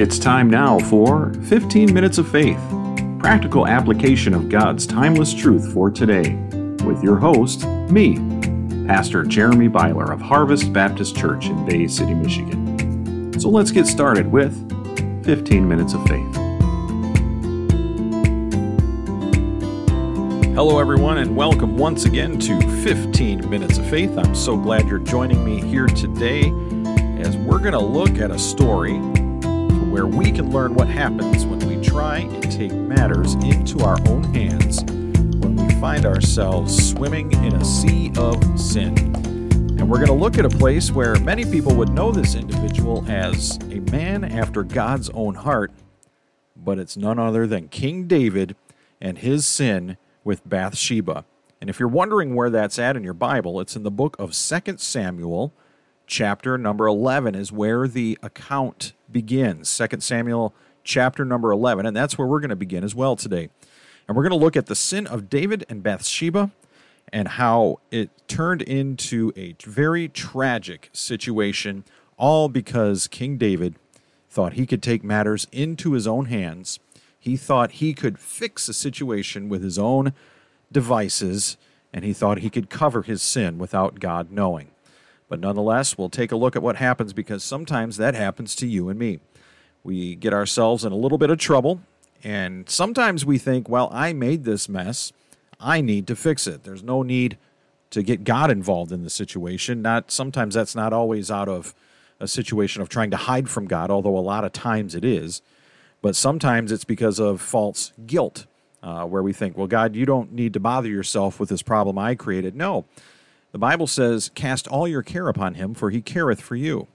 It's time now for 15 Minutes of Faith, practical application of God's timeless truth for today, with your host, me, Pastor Jeremy Beieler of Harvest Baptist Church in Bay City, Michigan. So let's get started with 15 Minutes of Faith. Hello, everyone, and welcome once again to 15 Minutes of Faith. I'm so glad you're joining me here today as we're going to look at a story where we can learn what happens when we try and take matters into our own hands when we find ourselves swimming in a sea of sin. And we're going to look at a place where many people would know this individual as a man after God's own heart, but it's none other than King David and his sin with Bathsheba. And if you're wondering where that's at in your Bible, it's in the book of 2 Samuel, chapter number 11 is where the account begins. 2 Samuel chapter number 11, and that's where we're going to begin as well today. And we're going to look at the sin of David and Bathsheba and how it turned into a very tragic situation, all because King David thought he could take matters into his own hands. He thought he could fix a situation with his own devices, and he thought he could cover his sin without God knowing. But nonetheless, we'll take a look at what happens because sometimes that happens to you and me. We get ourselves in a little bit of trouble, and sometimes we think, well, I made this mess. I need to fix it. There's no need to get God involved in the situation. Not sometimes that's not always out of a situation of trying to hide from God, although a lot of times it is. But sometimes it's because of false guilt, uh, where we think, well, God, you don't need to bother yourself with this problem I created. No, the Bible says, Cast all your care upon him, for he careth for you.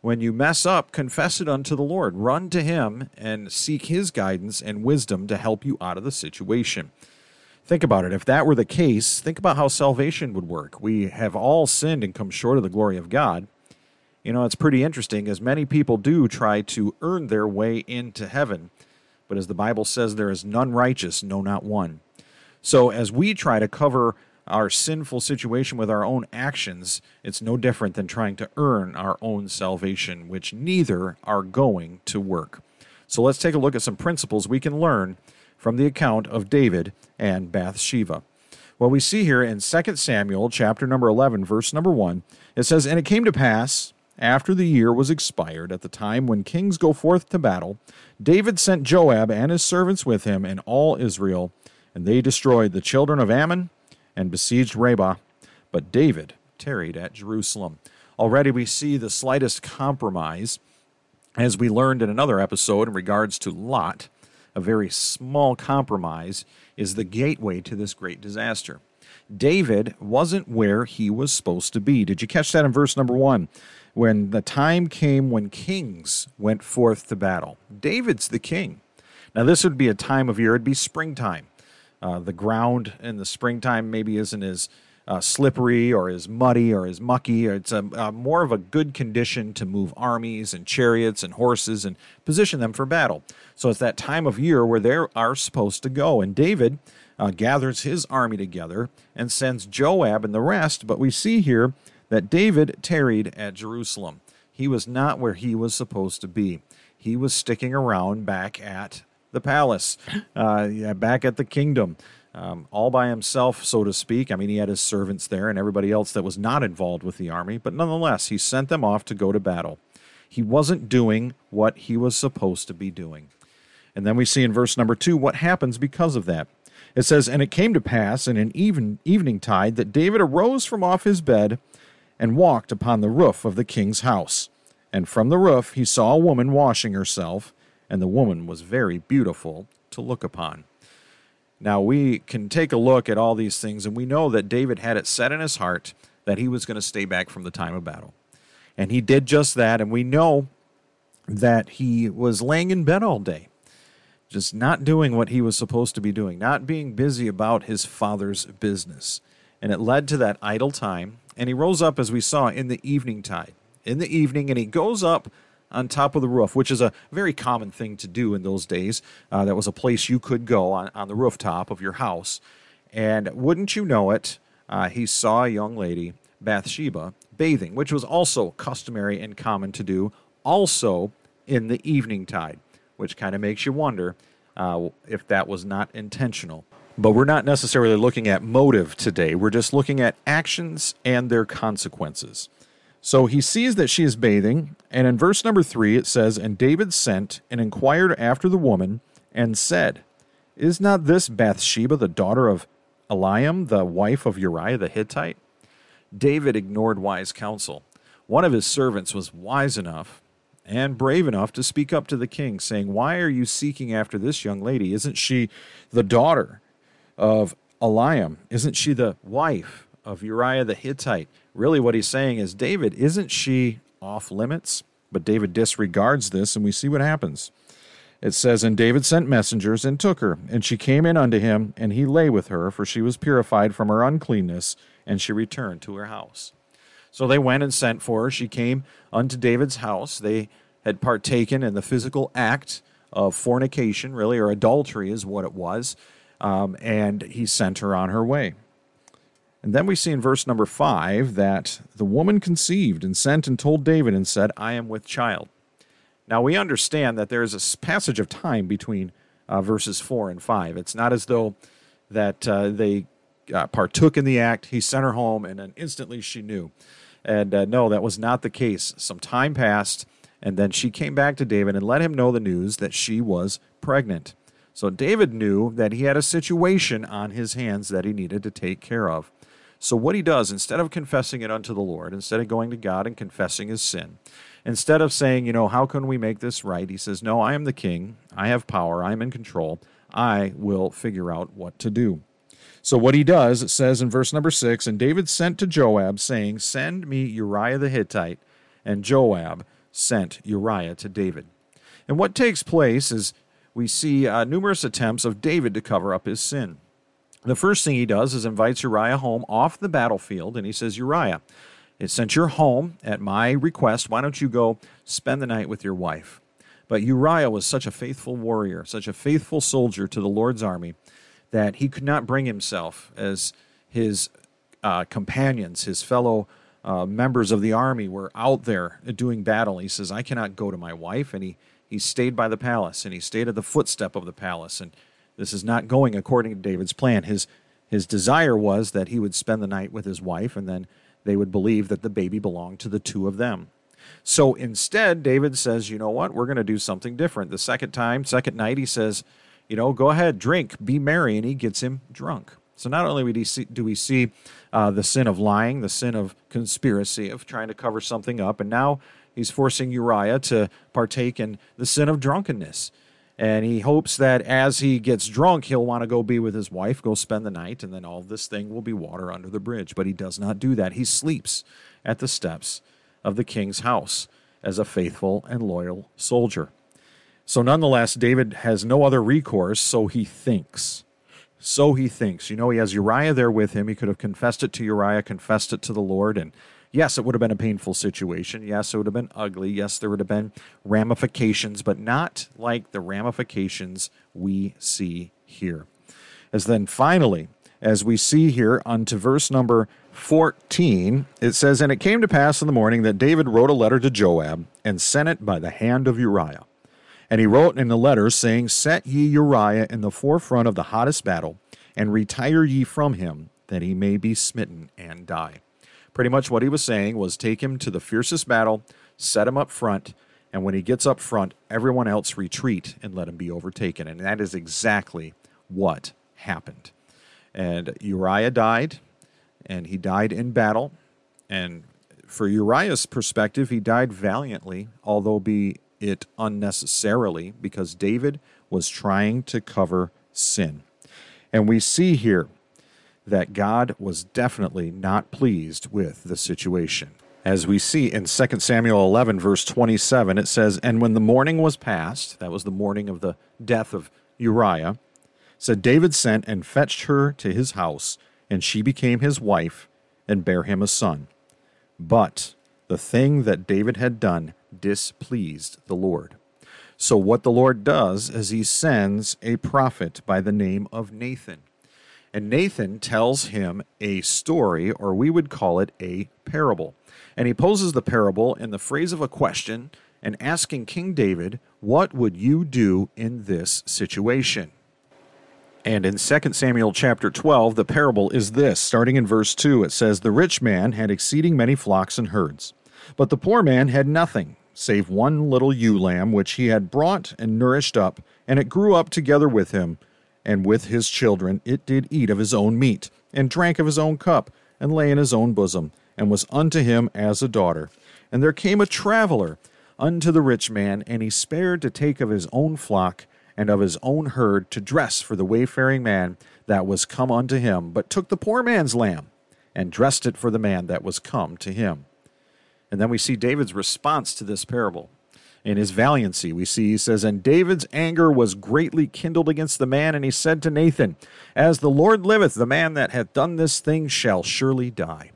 When you mess up, confess it unto the Lord. Run to him and seek his guidance and wisdom to help you out of the situation. Think about it. If that were the case, think about how salvation would work. We have all sinned and come short of the glory of God. You know, it's pretty interesting, as many people do try to earn their way into heaven. But as the Bible says, there is none righteous, no, not one. So as we try to cover our sinful situation with our own actions, it's no different than trying to earn our own salvation, which neither are going to work. So let's take a look at some principles we can learn from the account of David and Bathsheba. What we see here in 2 Samuel chapter number 11 verse number 1, it says, "And it came to pass after the year was expired, at the time when kings go forth to battle, David sent Joab and his servants with him and all Israel, and they destroyed the children of Ammon and besieged Rabbah, but David tarried at Jerusalem. Already we see the slightest compromise, as we learned in another episode in regards to Lot. A very small compromise is the gateway to this great disaster. David wasn't where he was supposed to be. Did you catch that in verse number one? When the time came when kings went forth to battle, David's the king. Now, this would be a time of year, it'd be springtime. Uh, the ground in the springtime maybe isn't as uh, slippery or as muddy or as mucky. Or It's a, a, more of a good condition to move armies and chariots and horses and position them for battle. So it's that time of year where they are supposed to go. And David uh, gathers his army together and sends Joab and the rest. But we see here that David tarried at Jerusalem. He was not where he was supposed to be. He was sticking around back at the palace, uh, yeah, back at the kingdom, um, all by himself, so to speak. I mean, he had his servants there and everybody else that was not involved with the army, but nonetheless, he sent them off to go to battle. He wasn't doing what he was supposed to be doing. And then we see in verse number two what happens because of that. It says, And it came to pass in an even evening tide that David arose from off his bed and walked upon the roof of the king's house. And from the roof he saw a woman washing herself and the woman was very beautiful to look upon. Now we can take a look at all these things, and we know that David had it set in his heart that he was going to stay back from the time of battle. And he did just that, and we know that he was laying in bed all day, just not doing what he was supposed to be doing, not being busy about his father's business. And it led to that idle time, and he rose up, as we saw, in the evening tide. In the evening, and he goes up on top of the roof, which is a very common thing to do in those days. Uh, that was a place you could go on, on the rooftop of your house. And wouldn't you know it, uh, he saw a young lady, Bathsheba, bathing, which was also customary and common to do, also in the evening tide, which kind of makes you wonder uh, if that was not intentional. But we're not necessarily looking at motive today. We're just looking at actions and their consequences. So he sees that she is bathing, and in verse number three it says, And David sent and inquired after the woman, and said, Is not this Bathsheba the daughter of Eliam, the wife of Uriah the Hittite? David ignored wise counsel. One of his servants was wise enough and brave enough to speak up to the king, saying, Why are you seeking after this young lady? Isn't she the daughter of Eliam? Isn't she the wife of Uriah the Hittite? Really, what he's saying is, David, isn't she off limits? But David disregards this, and we see what happens. It says, And David sent messengers and took her, and she came in unto him, and he lay with her, for she was purified from her uncleanness, and she returned to her house. So they went and sent for her. She came unto David's house. They had partaken in the physical act of fornication, really, or adultery is what it was. Um, and he sent her on her way. And then we see in verse number five that the woman conceived and sent and told David and said, I am with child. Now we understand that there is a passage of time between uh, verses four and five. It's not as though that uh, they uh, partook in the act, he sent her home, and then instantly she knew. And uh, no, that was not the case. Some time passed, and then she came back to David and let him know the news that she was pregnant. So David knew that he had a situation on his hands that he needed to take care of. So, what he does, instead of confessing it unto the Lord, instead of going to God and confessing his sin, instead of saying, you know, how can we make this right? He says, no, I am the king. I have power. I'm in control. I will figure out what to do. So what he does, it says in verse number six, and David sent to Joab, saying, Send me Uriah the Hittite. And Joab sent Uriah to David. And what takes place is we see uh, numerous attempts of David to cover up his sin. The first thing he does is invites Uriah home off the battlefield, and he says, Uriah, since you're home at my request, why don't you go spend the night with your wife? But Uriah was such a faithful warrior, such a faithful soldier to the Lord's army, that he could not bring himself as his uh, companions, his fellow uh, members of the army were out there doing battle. He says, I cannot go to my wife. And he, he stayed by the palace and he stayed at the footstep of the palace. And this is not going according to David's plan. His, his desire was that he would spend the night with his wife and then they would believe that the baby belonged to the two of them. So instead, David says, You know what? We're going to do something different. The second time, second night, he says, you know, go ahead, drink, be merry, and he gets him drunk. So not only do we see, uh, the sin of lying, the sin of conspiracy, of trying to cover something up, and now he's forcing Uriah to partake in the sin of drunkenness. And he hopes that as he gets drunk, he'll want to go be with his wife, go spend the night, and then all this thing will be water under the bridge. But he does not do that. He sleeps at the steps of the king's house as a faithful and loyal soldier. So, nonetheless, David has no other recourse, so he thinks. So he thinks. You know, he has Uriah there with him. He could have confessed it to Uriah, confessed it to the Lord, and yes, it would have been a painful situation. Yes, it would have been ugly. Yes, there would have been ramifications, but not like the ramifications we see here. As then finally, as we see here unto verse number 14, it says, And it came to pass in the morning that David wrote a letter to Joab and sent it by the hand of Uriah. And he wrote in the letter, saying, Set ye Uriah in the forefront of the hottest battle, and retire ye from him, that he may be smitten and die. Pretty much what he was saying was take him to the fiercest battle, set him up front, and when he gets up front, everyone else retreat and let him be overtaken. And that is exactly what happened. And Uriah died, and he died in battle. And for Uriah's perspective, he died valiantly, although be it unnecessarily because David was trying to cover sin. And we see here that God was definitely not pleased with the situation. As we see in 2 Samuel 11, verse 27, it says, And when the morning was past, that was the morning of the death of Uriah, said David sent and fetched her to his house, and she became his wife and bare him a son. But the thing that David had done displeased the Lord. So, what the Lord does is he sends a prophet by the name of Nathan. And Nathan tells him a story, or we would call it a parable. And he poses the parable in the phrase of a question and asking King David, What would you do in this situation? And in 2 Samuel chapter 12, the parable is this. Starting in verse 2, it says, The rich man had exceeding many flocks and herds, but the poor man had nothing, save one little ewe lamb, which he had brought and nourished up, and it grew up together with him, and with his children it did eat of his own meat, and drank of his own cup, and lay in his own bosom, and was unto him as a daughter. And there came a traveler unto the rich man, and he spared to take of his own flock and of his own herd to dress for the wayfaring man that was come unto him, but took the poor man's lamb and dressed it for the man that was come to him. And then we see David's response to this parable. In his valiancy, we see he says, And David's anger was greatly kindled against the man, and he said to Nathan, As the Lord liveth, the man that hath done this thing shall surely die.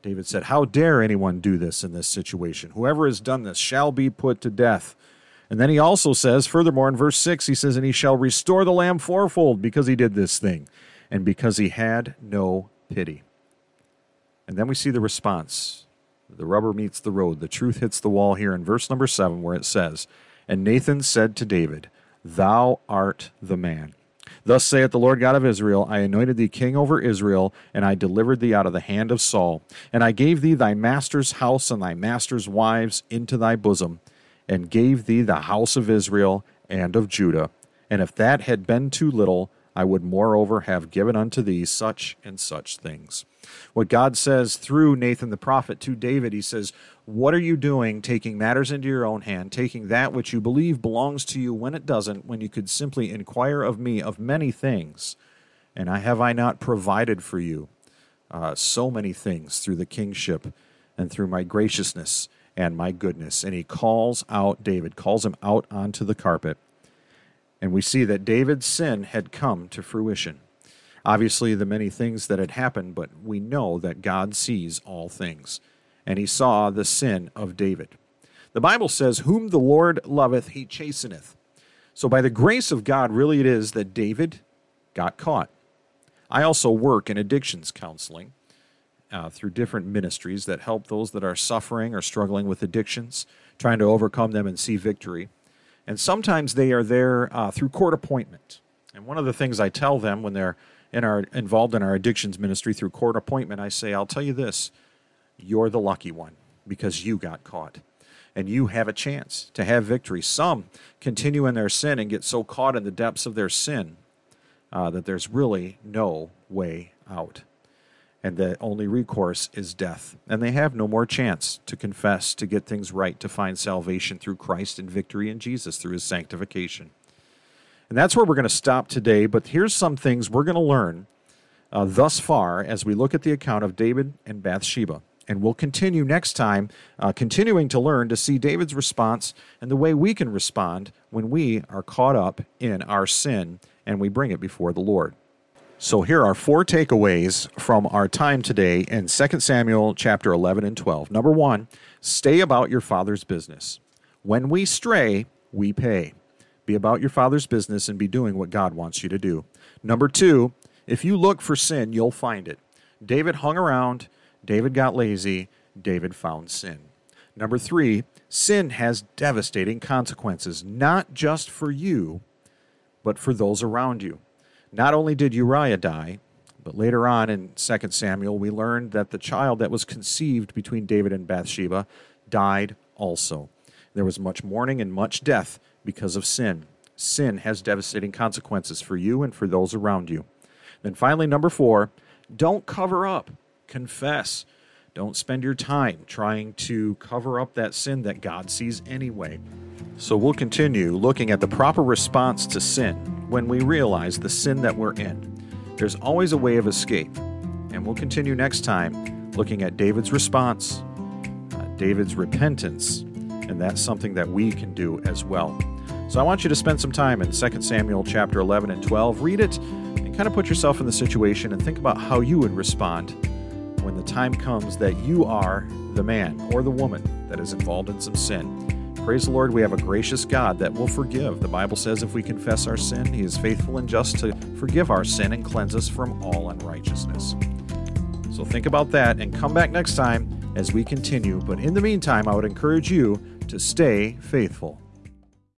David said, How dare anyone do this in this situation? Whoever has done this shall be put to death. And then he also says, furthermore, in verse 6, he says, And he shall restore the lamb fourfold because he did this thing, and because he had no pity. And then we see the response. The rubber meets the road. The truth hits the wall here in verse number 7, where it says, And Nathan said to David, Thou art the man. Thus saith the Lord God of Israel I anointed thee king over Israel, and I delivered thee out of the hand of Saul. And I gave thee thy master's house and thy master's wives into thy bosom and gave thee the house of Israel and of Judah. And if that had been too little, I would moreover have given unto thee such and such things. What God says through Nathan the prophet to David, he says, What are you doing taking matters into your own hand, taking that which you believe belongs to you when it doesn't, when you could simply inquire of me of many things? And I have I not provided for you uh, so many things through the kingship and through my graciousness and my goodness. And he calls out David, calls him out onto the carpet. And we see that David's sin had come to fruition. Obviously, the many things that had happened, but we know that God sees all things. And he saw the sin of David. The Bible says, Whom the Lord loveth, he chasteneth. So, by the grace of God, really it is that David got caught. I also work in addictions counseling uh, through different ministries that help those that are suffering or struggling with addictions, trying to overcome them and see victory. And sometimes they are there uh, through court appointment. And one of the things I tell them when they're in our, involved in our addictions ministry through court appointment, I say, I'll tell you this you're the lucky one because you got caught. And you have a chance to have victory. Some continue in their sin and get so caught in the depths of their sin uh, that there's really no way out and the only recourse is death. And they have no more chance to confess, to get things right, to find salvation through Christ and victory in Jesus through his sanctification. And that's where we're going to stop today, but here's some things we're going to learn uh, thus far as we look at the account of David and Bathsheba. And we'll continue next time, uh, continuing to learn to see David's response and the way we can respond when we are caught up in our sin and we bring it before the Lord. So here are four takeaways from our time today in 2 Samuel chapter 11 and 12. Number 1, stay about your father's business. When we stray, we pay. Be about your father's business and be doing what God wants you to do. Number 2, if you look for sin, you'll find it. David hung around, David got lazy, David found sin. Number 3, sin has devastating consequences, not just for you, but for those around you. Not only did Uriah die, but later on in 2 Samuel, we learned that the child that was conceived between David and Bathsheba died also. There was much mourning and much death because of sin. Sin has devastating consequences for you and for those around you. Then finally, number four, don't cover up, confess. Don't spend your time trying to cover up that sin that God sees anyway. So we'll continue looking at the proper response to sin when we realize the sin that we're in. There's always a way of escape. And we'll continue next time looking at David's response, uh, David's repentance, and that's something that we can do as well. So I want you to spend some time in 2 Samuel chapter 11 and 12. Read it and kind of put yourself in the situation and think about how you would respond when the time comes that you are the man or the woman that is involved in some sin. Praise the Lord, we have a gracious God that will forgive. The Bible says if we confess our sin, He is faithful and just to forgive our sin and cleanse us from all unrighteousness. So think about that and come back next time as we continue. But in the meantime, I would encourage you to stay faithful.